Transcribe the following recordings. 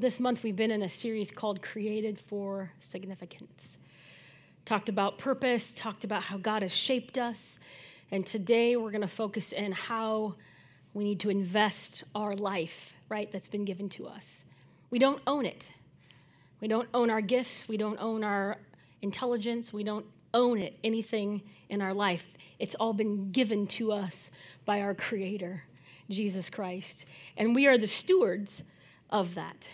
this month we've been in a series called Created for Significance. Talked about purpose, talked about how God has shaped us, and today we're going to focus in how we need to invest our life, right, that's been given to us. We don't own it. We don't own our gifts, we don't own our intelligence, we don't own it, anything in our life. It's all been given to us by our Creator, Jesus Christ. And we are the stewards of that.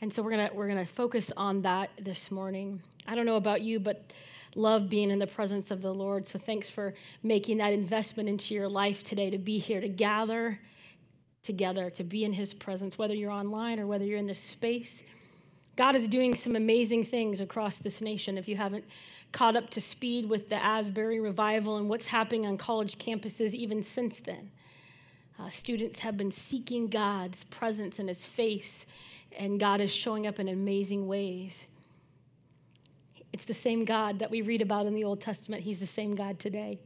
And so we're gonna we're gonna focus on that this morning. I don't know about you, but love being in the presence of the Lord. So thanks for making that investment into your life today to be here to gather together, to be in his presence, whether you're online or whether you're in this space. God is doing some amazing things across this nation. If you haven't caught up to speed with the Asbury revival and what's happening on college campuses even since then, uh, students have been seeking God's presence and his face, and God is showing up in amazing ways. It's the same God that we read about in the Old Testament. He's the same God today.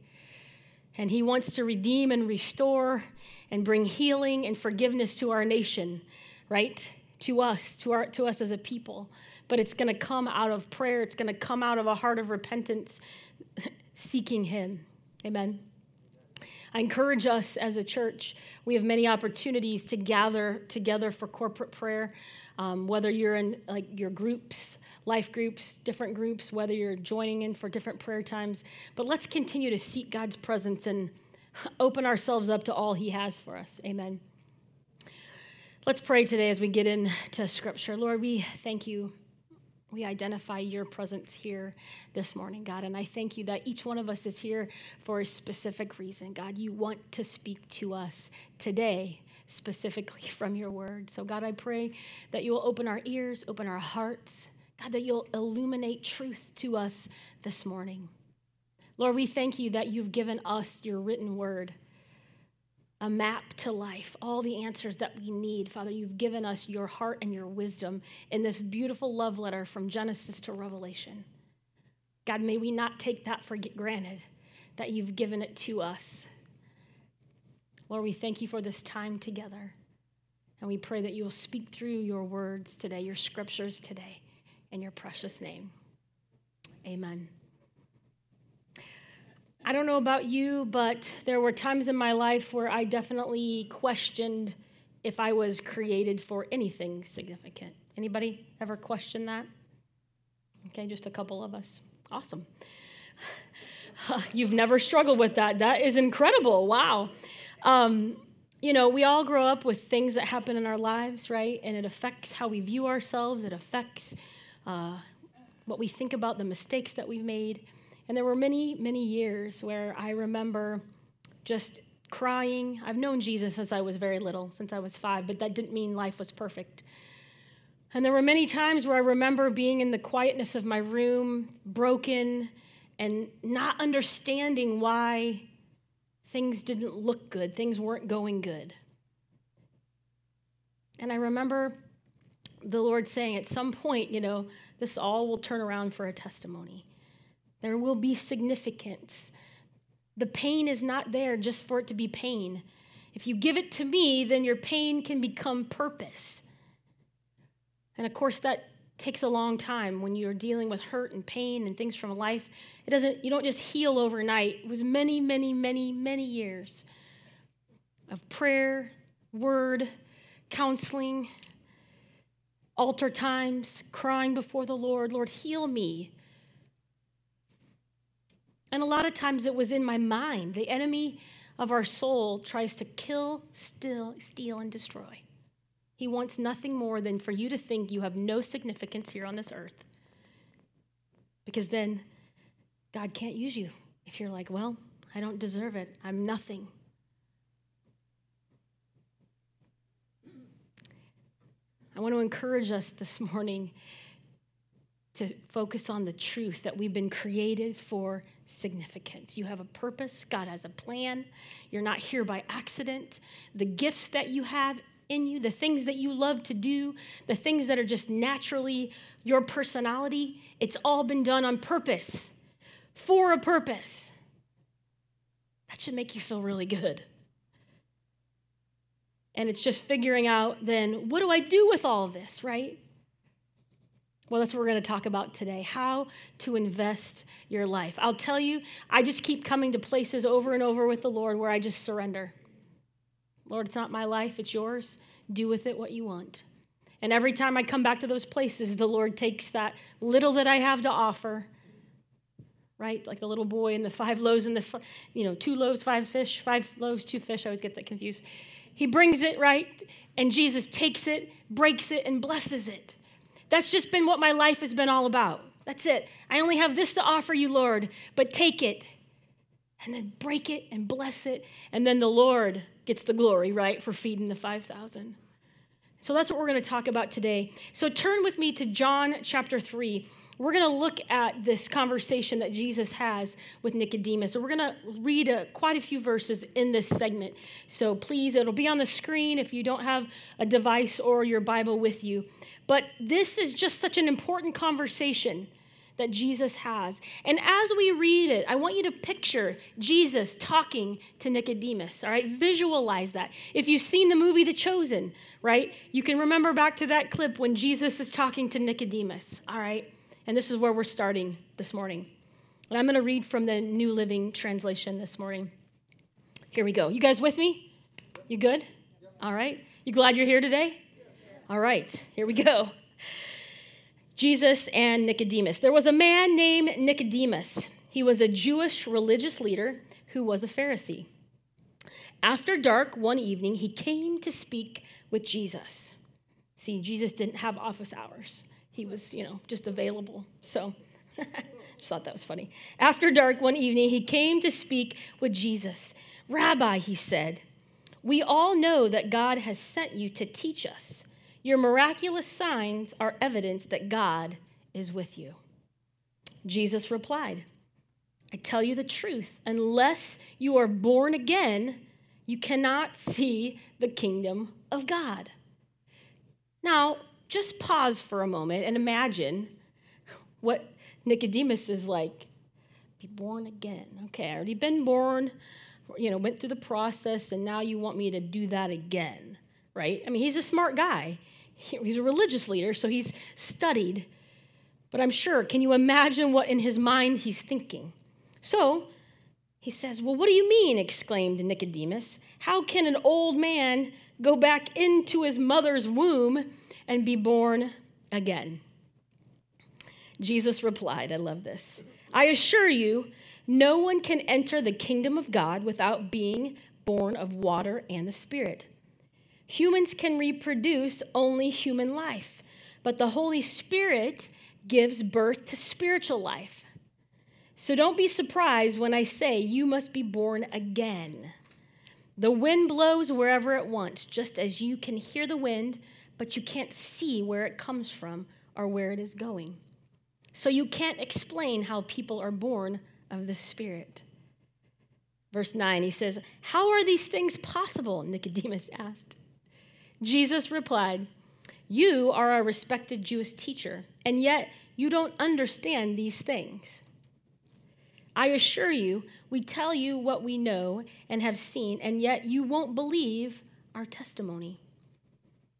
And he wants to redeem and restore and bring healing and forgiveness to our nation, right? To us, to, our, to us as a people. But it's going to come out of prayer, it's going to come out of a heart of repentance, seeking him. Amen. I encourage us as a church. We have many opportunities to gather together for corporate prayer, um, whether you're in like your groups life groups, different groups, whether you're joining in for different prayer times. But let's continue to seek God's presence and open ourselves up to all He has for us. Amen. Let's pray today as we get into Scripture. Lord, we thank you. We identify your presence here this morning, God. And I thank you that each one of us is here for a specific reason. God, you want to speak to us today, specifically from your word. So, God, I pray that you will open our ears, open our hearts, God, that you'll illuminate truth to us this morning. Lord, we thank you that you've given us your written word, a map to life, all the answers that we need. Father, you've given us your heart and your wisdom in this beautiful love letter from Genesis to Revelation. God, may we not take that for granted that you've given it to us. Lord, we thank you for this time together. And we pray that you will speak through your words today, your scriptures today in your precious name. Amen. I don't know about you, but there were times in my life where I definitely questioned if I was created for anything significant. Anybody ever question that? Okay, just a couple of us. Awesome. You've never struggled with that. That is incredible. Wow. Um, you know, we all grow up with things that happen in our lives, right? And it affects how we view ourselves, it affects uh, what we think about the mistakes that we've made. And there were many, many years where I remember just crying. I've known Jesus since I was very little, since I was five, but that didn't mean life was perfect. And there were many times where I remember being in the quietness of my room, broken, and not understanding why things didn't look good, things weren't going good. And I remember the Lord saying at some point, you know, this all will turn around for a testimony. There will be significance. The pain is not there just for it to be pain. If you give it to me, then your pain can become purpose. And of course, that takes a long time when you're dealing with hurt and pain and things from life. It doesn't, you don't just heal overnight. It was many, many, many, many years of prayer, word, counseling, altar times, crying before the Lord, Lord, heal me. And a lot of times it was in my mind. The enemy of our soul tries to kill, steal, steal, and destroy. He wants nothing more than for you to think you have no significance here on this earth. Because then God can't use you if you're like, well, I don't deserve it. I'm nothing. I want to encourage us this morning to focus on the truth that we've been created for significance. You have a purpose, God has a plan. You're not here by accident. The gifts that you have in you, the things that you love to do, the things that are just naturally your personality, it's all been done on purpose, for a purpose. That should make you feel really good. And it's just figuring out then what do I do with all of this, right? Well, that's what we're going to talk about today how to invest your life. I'll tell you, I just keep coming to places over and over with the Lord where I just surrender. Lord, it's not my life, it's yours. Do with it what you want. And every time I come back to those places, the Lord takes that little that I have to offer, right? Like the little boy and the five loaves and the, you know, two loaves, five fish, five loaves, two fish. I always get that confused. He brings it, right? And Jesus takes it, breaks it, and blesses it. That's just been what my life has been all about. That's it. I only have this to offer you, Lord, but take it and then break it and bless it. And then the Lord gets the glory, right, for feeding the 5,000. So that's what we're going to talk about today. So turn with me to John chapter 3. We're going to look at this conversation that Jesus has with Nicodemus. So we're going to read a, quite a few verses in this segment. So please, it'll be on the screen if you don't have a device or your Bible with you. But this is just such an important conversation that Jesus has. And as we read it, I want you to picture Jesus talking to Nicodemus, all right? Visualize that. If you've seen the movie The Chosen, right, you can remember back to that clip when Jesus is talking to Nicodemus, all right? And this is where we're starting this morning. And I'm going to read from the New Living Translation this morning. Here we go. You guys with me? You good? All right. You glad you're here today? All right. Here we go. Jesus and Nicodemus. There was a man named Nicodemus. He was a Jewish religious leader who was a Pharisee. After dark one evening, he came to speak with Jesus. See, Jesus didn't have office hours. He was, you know, just available. So, just thought that was funny. After dark one evening, he came to speak with Jesus. Rabbi, he said, we all know that God has sent you to teach us. Your miraculous signs are evidence that God is with you. Jesus replied, I tell you the truth, unless you are born again, you cannot see the kingdom of God. Now, just pause for a moment and imagine what Nicodemus is like. Be born again. Okay, I already been born, you know, went through the process, and now you want me to do that again, right? I mean, he's a smart guy he's a religious leader, so he's studied. But I'm sure, can you imagine what in his mind he's thinking? So he says, Well, what do you mean? exclaimed Nicodemus. How can an old man go back into his mother's womb and be born again? Jesus replied, I love this. I assure you, no one can enter the kingdom of God without being born of water and the Spirit. Humans can reproduce only human life, but the Holy Spirit gives birth to spiritual life. So don't be surprised when I say you must be born again. The wind blows wherever it wants, just as you can hear the wind, but you can't see where it comes from or where it is going. So you can't explain how people are born of the Spirit. Verse 9, he says, How are these things possible? Nicodemus asked. Jesus replied, You are a respected Jewish teacher, and yet you don't understand these things. I assure you, we tell you what we know and have seen, and yet you won't believe our testimony.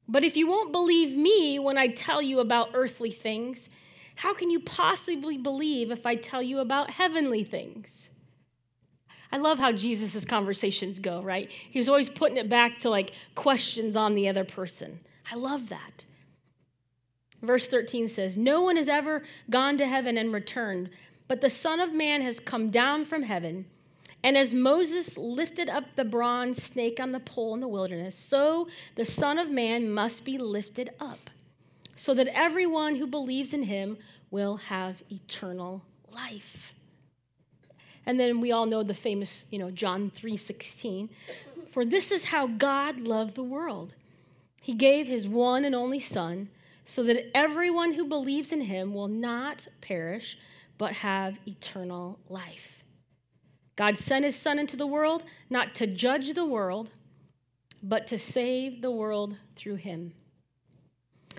But if you won't believe me when I tell you about earthly things, how can you possibly believe if I tell you about heavenly things? I love how Jesus' conversations go, right? He was always putting it back to like questions on the other person. I love that. Verse 13 says, No one has ever gone to heaven and returned, but the Son of Man has come down from heaven. And as Moses lifted up the bronze snake on the pole in the wilderness, so the Son of Man must be lifted up, so that everyone who believes in him will have eternal life. And then we all know the famous, you know, John 3:16. For this is how God loved the world. He gave his one and only son so that everyone who believes in him will not perish but have eternal life. God sent his son into the world not to judge the world, but to save the world through him.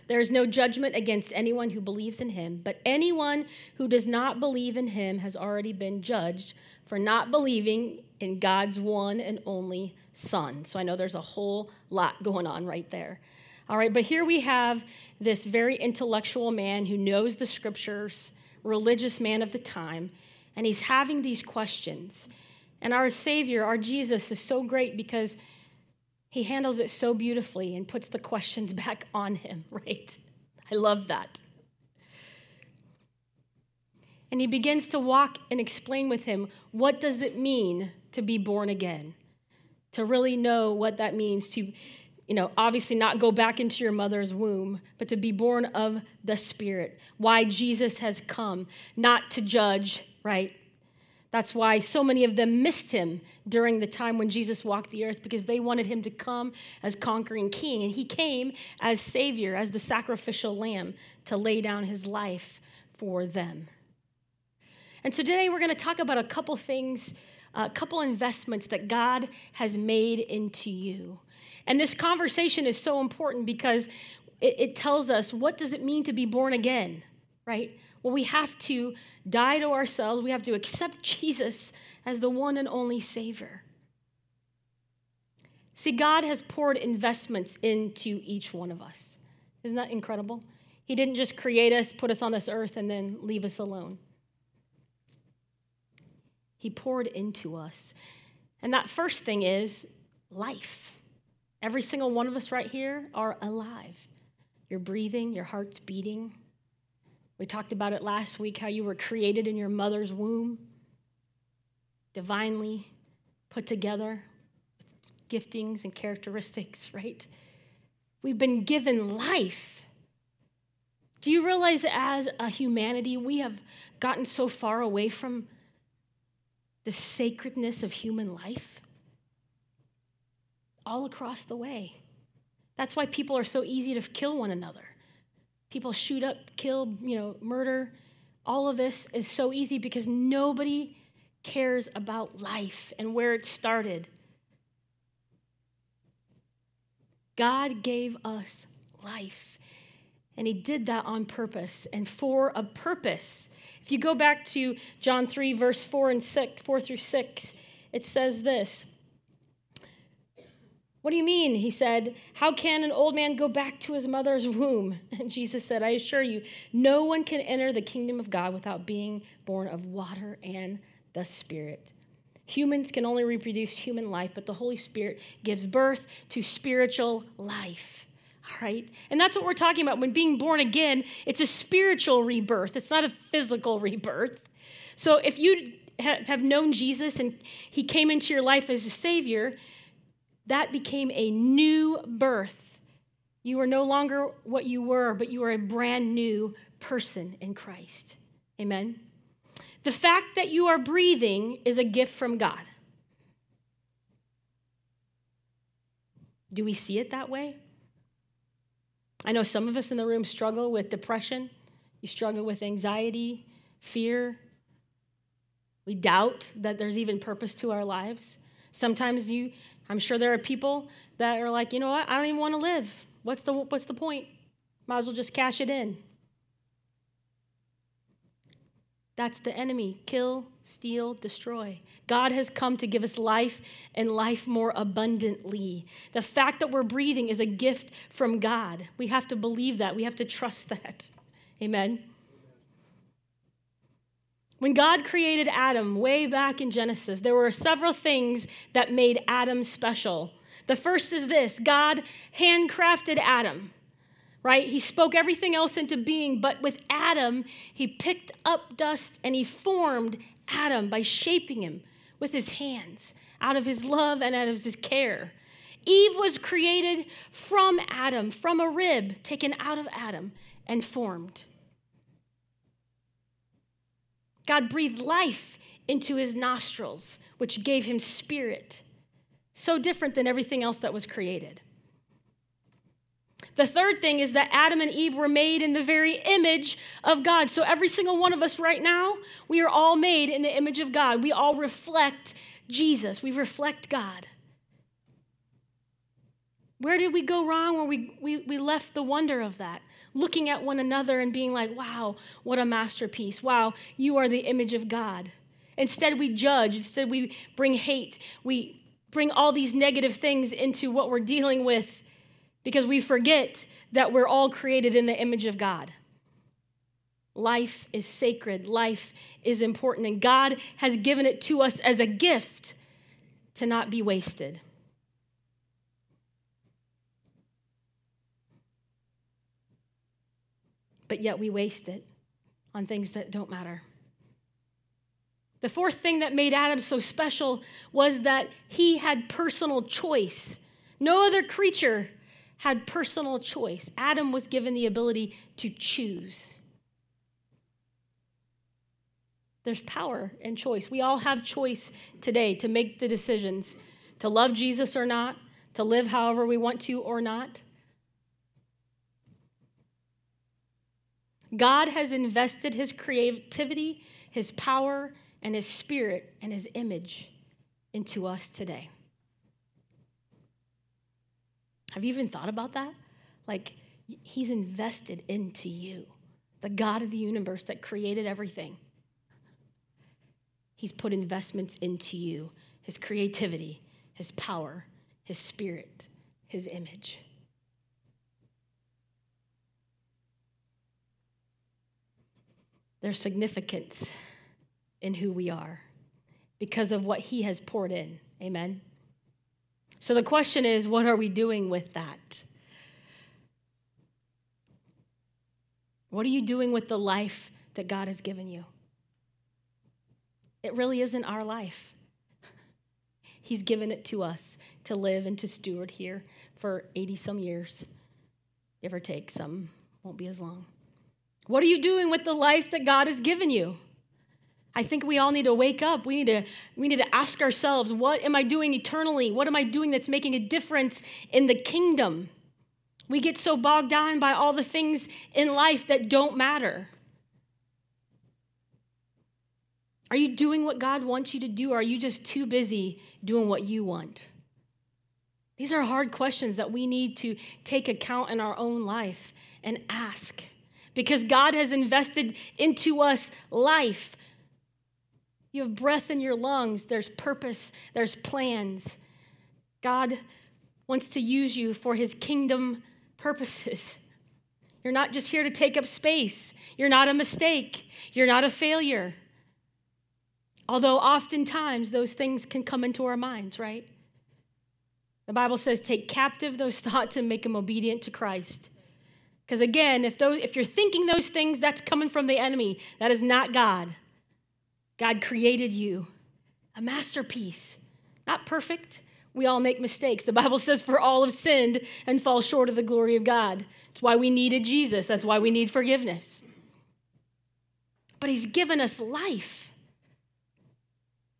There is no judgment against anyone who believes in him, but anyone who does not believe in him has already been judged for not believing in God's one and only son. So I know there's a whole lot going on right there. All right, but here we have this very intellectual man who knows the scriptures, religious man of the time, and he's having these questions. And our Savior, our Jesus, is so great because he handles it so beautifully and puts the questions back on him, right? I love that. And he begins to walk and explain with him what does it mean to be born again? To really know what that means to you know, obviously not go back into your mother's womb, but to be born of the Spirit. Why Jesus has come, not to judge, right? That's why so many of them missed him during the time when Jesus walked the earth because they wanted him to come as conquering king. And he came as Savior, as the sacrificial lamb to lay down his life for them. And so today we're going to talk about a couple things, a couple investments that God has made into you. And this conversation is so important because it, it tells us what does it mean to be born again, right? Well, we have to die to ourselves. We have to accept Jesus as the one and only Savior. See, God has poured investments into each one of us. Isn't that incredible? He didn't just create us, put us on this earth, and then leave us alone. He poured into us. And that first thing is life. Every single one of us right here are alive. You're breathing, your heart's beating. We talked about it last week how you were created in your mother's womb, divinely put together with giftings and characteristics, right? We've been given life. Do you realize as a humanity, we have gotten so far away from the sacredness of human life? all across the way. That's why people are so easy to kill one another. People shoot up, kill, you know, murder. All of this is so easy because nobody cares about life and where it started. God gave us life. And he did that on purpose and for a purpose. If you go back to John 3, verse 4 and 6, 4 through 6, it says this what do you mean? He said, How can an old man go back to his mother's womb? And Jesus said, I assure you, no one can enter the kingdom of God without being born of water and the Spirit. Humans can only reproduce human life, but the Holy Spirit gives birth to spiritual life. All right? And that's what we're talking about. When being born again, it's a spiritual rebirth, it's not a physical rebirth. So if you have known Jesus and he came into your life as a Savior, that became a new birth. You are no longer what you were, but you are a brand new person in Christ. Amen. The fact that you are breathing is a gift from God. Do we see it that way? I know some of us in the room struggle with depression. You struggle with anxiety, fear. We doubt that there's even purpose to our lives. Sometimes you I'm sure there are people that are like, you know what? I don't even want to live. What's the, what's the point? Might as well just cash it in. That's the enemy kill, steal, destroy. God has come to give us life and life more abundantly. The fact that we're breathing is a gift from God. We have to believe that, we have to trust that. Amen. When God created Adam way back in Genesis, there were several things that made Adam special. The first is this God handcrafted Adam, right? He spoke everything else into being, but with Adam, he picked up dust and he formed Adam by shaping him with his hands out of his love and out of his care. Eve was created from Adam, from a rib taken out of Adam and formed. God breathed life into his nostrils, which gave him spirit. So different than everything else that was created. The third thing is that Adam and Eve were made in the very image of God. So every single one of us right now, we are all made in the image of God. We all reflect Jesus, we reflect God. Where did we go wrong where we, we, we left the wonder of that? Looking at one another and being like, wow, what a masterpiece. Wow, you are the image of God. Instead, we judge. Instead, we bring hate. We bring all these negative things into what we're dealing with because we forget that we're all created in the image of God. Life is sacred, life is important, and God has given it to us as a gift to not be wasted. But yet we waste it on things that don't matter. The fourth thing that made Adam so special was that he had personal choice. No other creature had personal choice. Adam was given the ability to choose. There's power in choice. We all have choice today to make the decisions to love Jesus or not, to live however we want to or not. God has invested his creativity, his power, and his spirit and his image into us today. Have you even thought about that? Like, he's invested into you, the God of the universe that created everything. He's put investments into you his creativity, his power, his spirit, his image. There's significance in who we are because of what he has poured in. Amen. So the question is what are we doing with that? What are you doing with the life that God has given you? It really isn't our life. He's given it to us to live and to steward here for 80 some years, give or take, some won't be as long. What are you doing with the life that God has given you? I think we all need to wake up. We need to, we need to ask ourselves, what am I doing eternally? What am I doing that's making a difference in the kingdom? We get so bogged down by all the things in life that don't matter. Are you doing what God wants you to do, or are you just too busy doing what you want? These are hard questions that we need to take account in our own life and ask because God has invested into us life. You have breath in your lungs, there's purpose, there's plans. God wants to use you for his kingdom purposes. You're not just here to take up space. You're not a mistake. You're not a failure. Although oftentimes those things can come into our minds, right? The Bible says, take captive those thoughts and make them obedient to Christ. Because again, if, those, if you're thinking those things, that's coming from the enemy. That is not God. God created you a masterpiece, not perfect. We all make mistakes. The Bible says, for all have sinned and fall short of the glory of God. That's why we needed Jesus. That's why we need forgiveness. But He's given us life.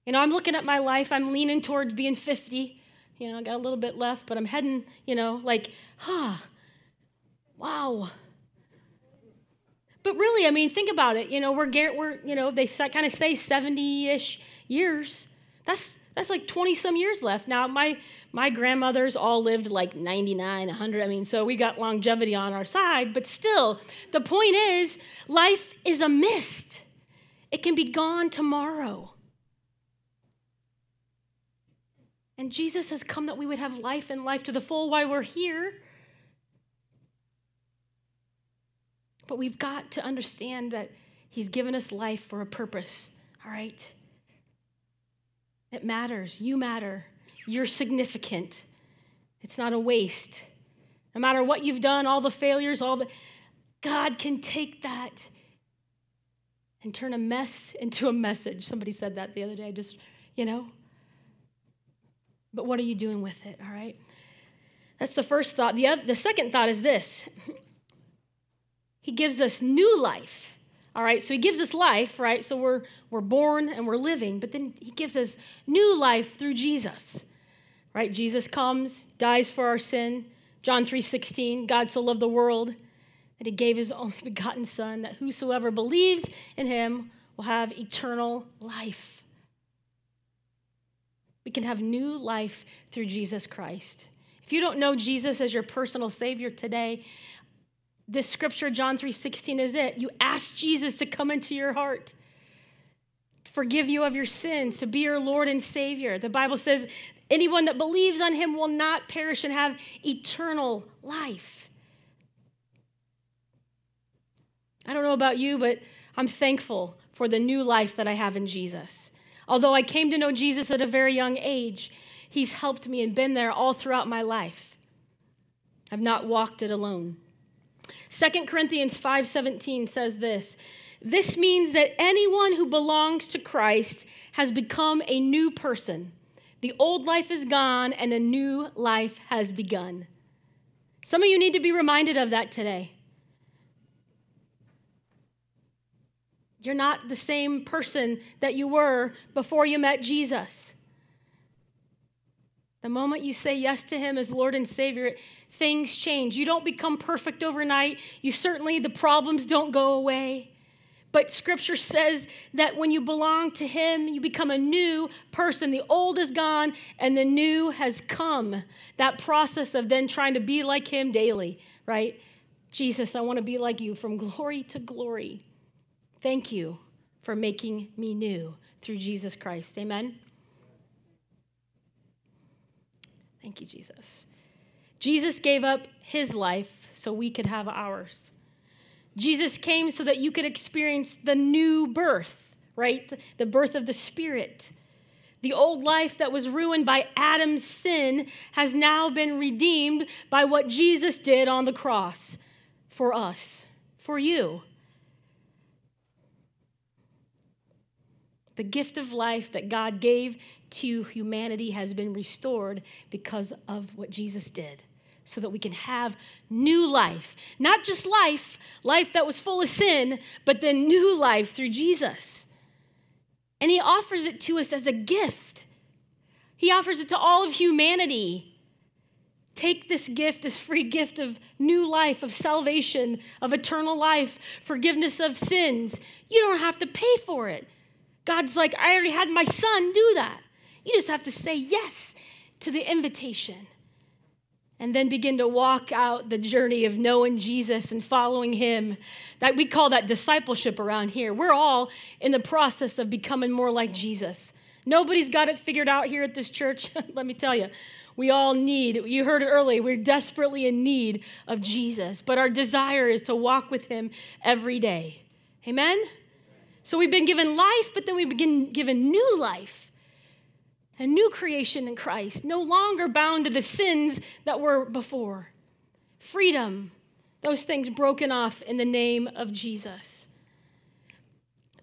You know, I'm looking at my life, I'm leaning towards being 50. You know, I got a little bit left, but I'm heading, you know, like, huh, wow. But really, I mean, think about it. You know, we're, we're you know, they kind of say 70 ish years. That's, that's like 20 some years left. Now, my, my grandmothers all lived like 99, 100. I mean, so we got longevity on our side. But still, the point is, life is a mist, it can be gone tomorrow. And Jesus has come that we would have life and life to the full while we're here. But we've got to understand that He's given us life for a purpose, all right? It matters. You matter. You're significant. It's not a waste. No matter what you've done, all the failures, all the. God can take that and turn a mess into a message. Somebody said that the other day, just, you know. But what are you doing with it, all right? That's the first thought. The, other, the second thought is this he gives us new life. All right, so he gives us life, right? So we're we're born and we're living, but then he gives us new life through Jesus. Right? Jesus comes, dies for our sin. John 3:16, God so loved the world that he gave his only begotten son that whosoever believes in him will have eternal life. We can have new life through Jesus Christ. If you don't know Jesus as your personal savior today, this scripture john 3.16 is it you ask jesus to come into your heart forgive you of your sins to be your lord and savior the bible says Anyone that believes on him will not perish and have eternal life. I don't know about you, but I'm thankful for the new life that I have in Jesus. Although I came to know Jesus at a very young age, he's helped me and been there all throughout my life. I've not walked it alone. 2 Corinthians 5:17 says this, this means that anyone who belongs to Christ has become a new person. The old life is gone and a new life has begun. Some of you need to be reminded of that today. You're not the same person that you were before you met Jesus. The moment you say yes to Him as Lord and Savior, things change. You don't become perfect overnight. You certainly, the problems don't go away. But scripture says that when you belong to Him, you become a new person. The old is gone and the new has come. That process of then trying to be like Him daily, right? Jesus, I want to be like you from glory to glory. Thank you for making me new through Jesus Christ. Amen. Thank you, Jesus. Jesus gave up his life so we could have ours. Jesus came so that you could experience the new birth, right? The birth of the Spirit. The old life that was ruined by Adam's sin has now been redeemed by what Jesus did on the cross for us, for you. The gift of life that God gave to humanity has been restored because of what Jesus did so that we can have new life. Not just life, life that was full of sin, but then new life through Jesus. And He offers it to us as a gift, He offers it to all of humanity. Take this gift, this free gift of new life, of salvation, of eternal life, forgiveness of sins. You don't have to pay for it. God's like, I already had my son do that. You just have to say yes to the invitation and then begin to walk out the journey of knowing Jesus and following him. That we call that discipleship around here. We're all in the process of becoming more like Jesus. Nobody's got it figured out here at this church. Let me tell you. We all need, you heard it earlier, we're desperately in need of Jesus, but our desire is to walk with him every day. Amen? So we've been given life, but then we've been given new life a new creation in Christ, no longer bound to the sins that were before. Freedom, those things broken off in the name of Jesus.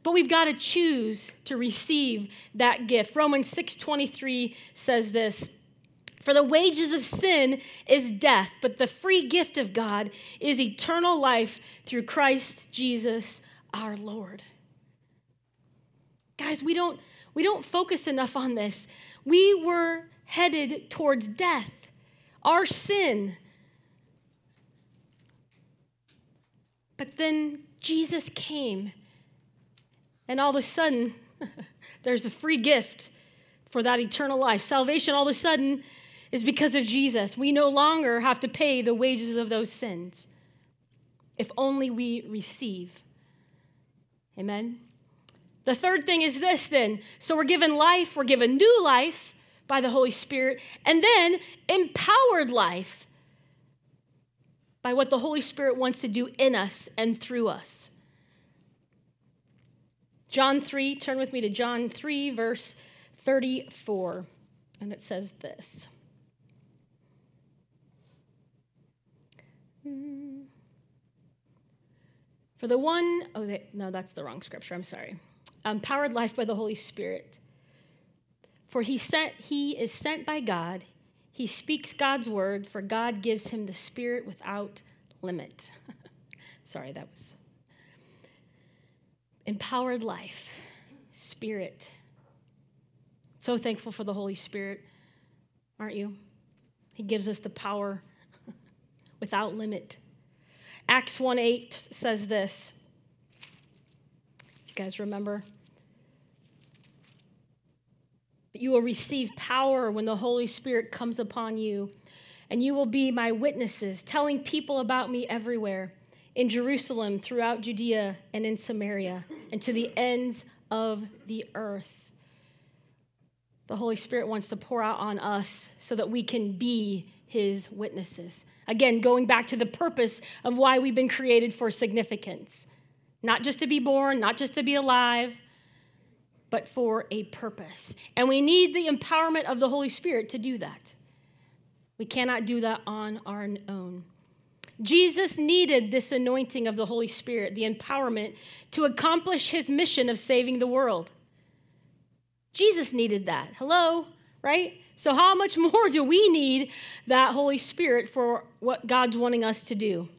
But we've got to choose to receive that gift. Romans 6:23 says this, "For the wages of sin is death, but the free gift of God is eternal life through Christ Jesus our Lord." Guys, we don't we don't focus enough on this. We were headed towards death, our sin. But then Jesus came, and all of a sudden, there's a free gift for that eternal life. Salvation, all of a sudden, is because of Jesus. We no longer have to pay the wages of those sins if only we receive. Amen. The third thing is this then. So we're given life, we're given new life by the Holy Spirit, and then empowered life by what the Holy Spirit wants to do in us and through us. John 3, turn with me to John 3, verse 34, and it says this. For the one, oh, no, that's the wrong scripture. I'm sorry empowered life by the Holy Spirit. For he sent he is sent by God. He speaks God's word, for God gives him the spirit without limit. Sorry, that was empowered life, spirit. So thankful for the Holy Spirit, aren't you? He gives us the power without limit. Acts 1 8 says this. Guys remember? But you will receive power when the Holy Spirit comes upon you, and you will be my witnesses, telling people about me everywhere in Jerusalem, throughout Judea, and in Samaria, and to the ends of the earth. the Holy Spirit wants to pour out on us so that we can be his witnesses. Again, going back to the purpose of why we've been created for significance. Not just to be born, not just to be alive, but for a purpose. And we need the empowerment of the Holy Spirit to do that. We cannot do that on our own. Jesus needed this anointing of the Holy Spirit, the empowerment, to accomplish his mission of saving the world. Jesus needed that. Hello, right? So, how much more do we need that Holy Spirit for what God's wanting us to do?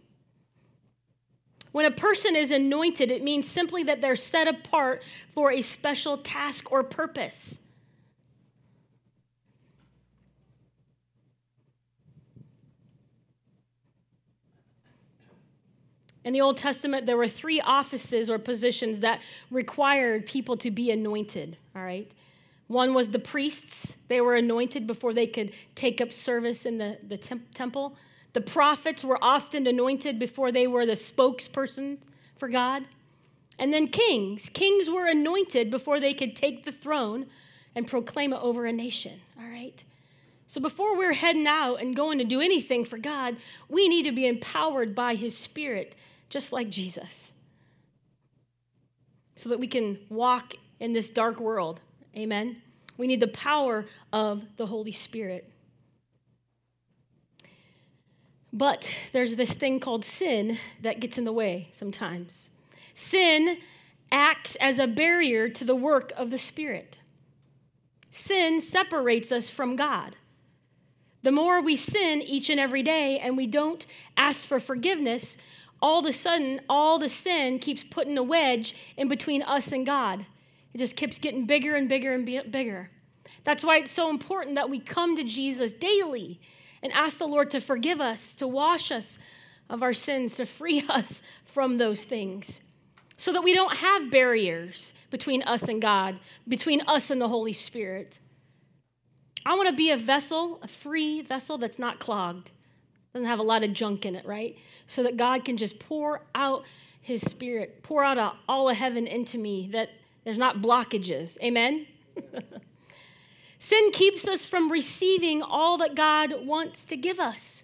When a person is anointed, it means simply that they're set apart for a special task or purpose. In the Old Testament, there were three offices or positions that required people to be anointed, all right? One was the priests. They were anointed before they could take up service in the, the temp- temple. The prophets were often anointed before they were the spokesperson for God. And then kings. Kings were anointed before they could take the throne and proclaim it over a nation, all right? So before we're heading out and going to do anything for God, we need to be empowered by His Spirit just like Jesus, so that we can walk in this dark world. Amen. We need the power of the Holy Spirit. But there's this thing called sin that gets in the way sometimes. Sin acts as a barrier to the work of the Spirit. Sin separates us from God. The more we sin each and every day and we don't ask for forgiveness, all of a sudden, all the sin keeps putting a wedge in between us and God. It just keeps getting bigger and bigger and bigger. That's why it's so important that we come to Jesus daily and ask the Lord to forgive us, to wash us of our sins, to free us from those things, so that we don't have barriers between us and God, between us and the Holy Spirit. I want to be a vessel, a free vessel that's not clogged, doesn't have a lot of junk in it, right? so that God can just pour out his spirit, pour out all of heaven into me, that there's not blockages. Amen? Sin keeps us from receiving all that God wants to give us.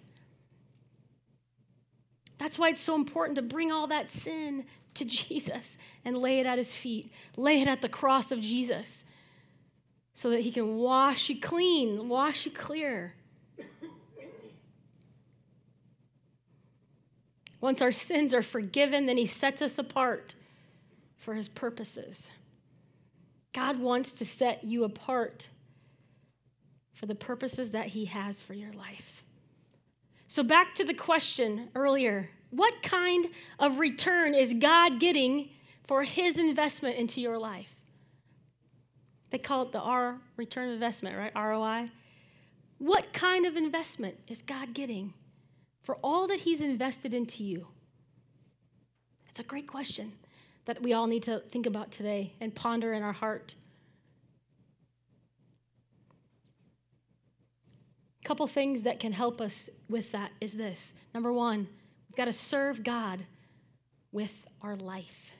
That's why it's so important to bring all that sin to Jesus and lay it at his feet, lay it at the cross of Jesus so that he can wash you clean, wash you clear. Once our sins are forgiven, then He sets us apart for His purposes. God wants to set you apart for the purposes that He has for your life. So, back to the question earlier what kind of return is God getting for His investment into your life? They call it the R return investment, right? ROI. What kind of investment is God getting for all that He's invested into you? It's a great question that we all need to think about today and ponder in our heart. Couple things that can help us with that is this. Number one, we've got to serve God with our life.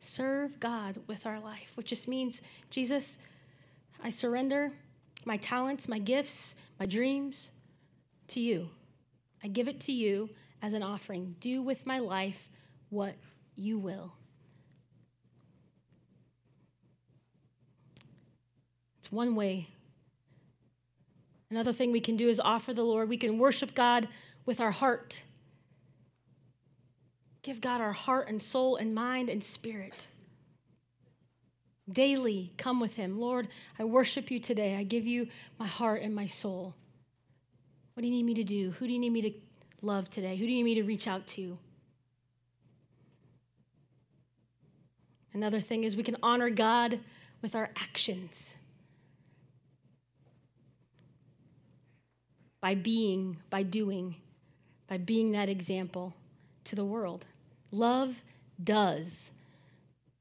Serve God with our life, which just means, Jesus, I surrender my talents, my gifts, my dreams, to you. I give it to you as an offering. Do with my life what you will. It's one way. Another thing we can do is offer the Lord. We can worship God with our heart. Give God our heart and soul and mind and spirit. Daily come with Him. Lord, I worship you today. I give you my heart and my soul. What do you need me to do? Who do you need me to love today? Who do you need me to reach out to? Another thing is we can honor God with our actions. By being, by doing, by being that example to the world. Love does,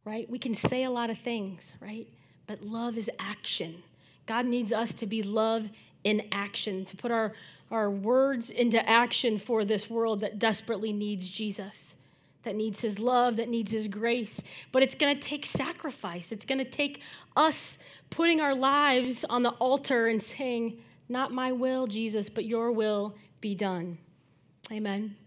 right? We can say a lot of things, right? But love is action. God needs us to be love in action, to put our our words into action for this world that desperately needs Jesus. that needs His love, that needs His grace. But it's going to take sacrifice. It's going to take us putting our lives on the altar and saying, Not my will, Jesus, but your will be done. Amen.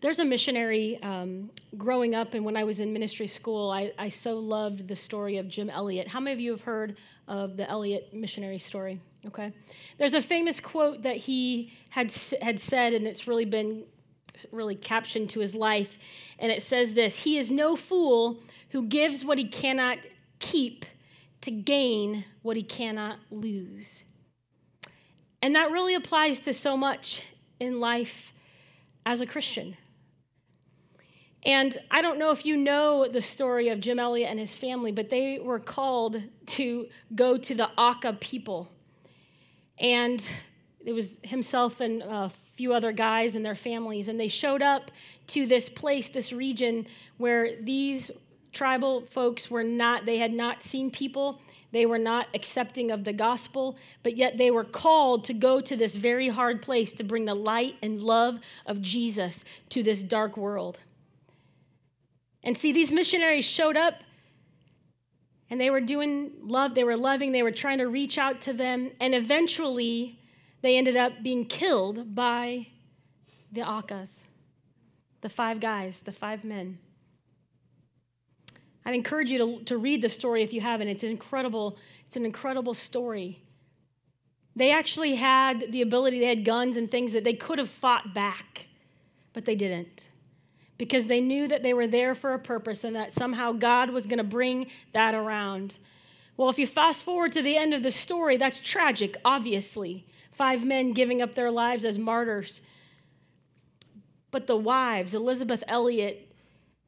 There's a missionary um, growing up, and when I was in ministry school, I, I so loved the story of Jim Elliot. How many of you have heard of the Elliot missionary story? Okay. There's a famous quote that he had, had said, and it's really been really captioned to his life. And it says this He is no fool who gives what he cannot keep to gain what he cannot lose. And that really applies to so much in life as a Christian. And I don't know if you know the story of Jim Elliot and his family, but they were called to go to the Auca people. And it was himself and a few other guys and their families. And they showed up to this place, this region, where these tribal folks were not, they had not seen people. They were not accepting of the gospel, but yet they were called to go to this very hard place to bring the light and love of Jesus to this dark world. And see, these missionaries showed up and they were doing love, they were loving, they were trying to reach out to them, and eventually they ended up being killed by the Aucas, the five guys, the five men. I'd encourage you to, to read the story if you haven't. It's incredible. It's an incredible story. They actually had the ability, they had guns and things that they could have fought back, but they didn't because they knew that they were there for a purpose and that somehow God was going to bring that around. Well, if you fast forward to the end of the story, that's tragic, obviously. Five men giving up their lives as martyrs. But the wives, Elisabeth Elliot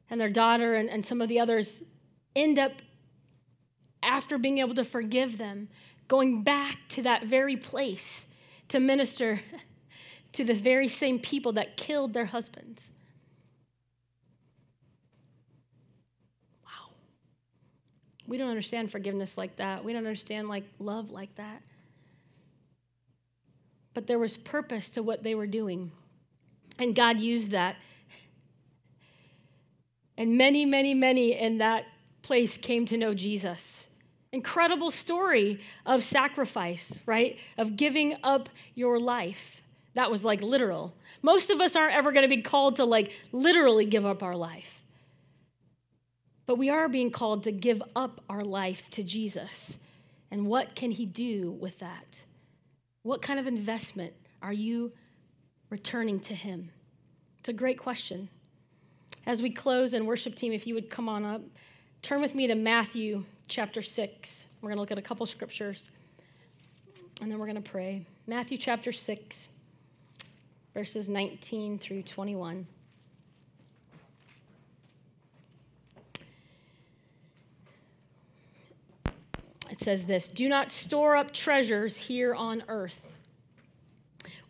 and their daughter, and, and some of the others, end up, after being able to forgive them, going back to that very place to minister to the very same people that killed their husbands. Wow. We don't understand forgiveness like that. We don't understand like love like that. But there was purpose to what they were doing. And God used that. And many, many, many in that place came to know Jesus. Incredible story of sacrifice, right? Of giving up your life. That was like literal. Most of us aren't ever going to be called to like literally give up our life. But we are being called to give up our life to Jesus. And what can He do with that? What kind of investment are you returning to Him? It's a great question. As we close and worship team, if you would come on up, turn with me to Matthew chapter 6. We're going to look at a couple scriptures and then we're going to pray. Matthew chapter 6, verses 19 through 21. it says this Do not store up treasures here on earth,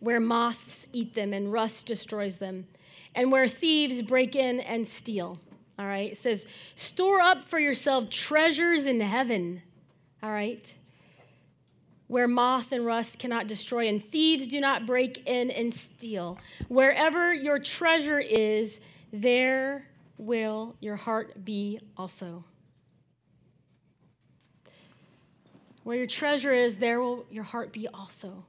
where moths eat them and rust destroys them, and where thieves break in and steal. All right, it says, Store up for yourself treasures in heaven. All right, where moth and rust cannot destroy, and thieves do not break in and steal. Wherever your treasure is, there will your heart be also. Where your treasure is, there will your heart be also.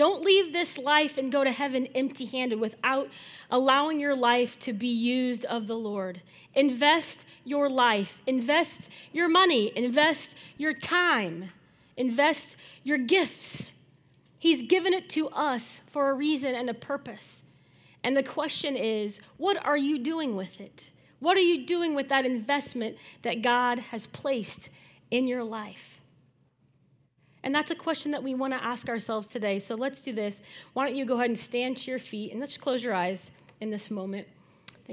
Don't leave this life and go to heaven empty handed without allowing your life to be used of the Lord. Invest your life, invest your money, invest your time, invest your gifts. He's given it to us for a reason and a purpose. And the question is what are you doing with it? What are you doing with that investment that God has placed in your life? And that's a question that we want to ask ourselves today. So let's do this. Why don't you go ahead and stand to your feet and let's close your eyes in this moment.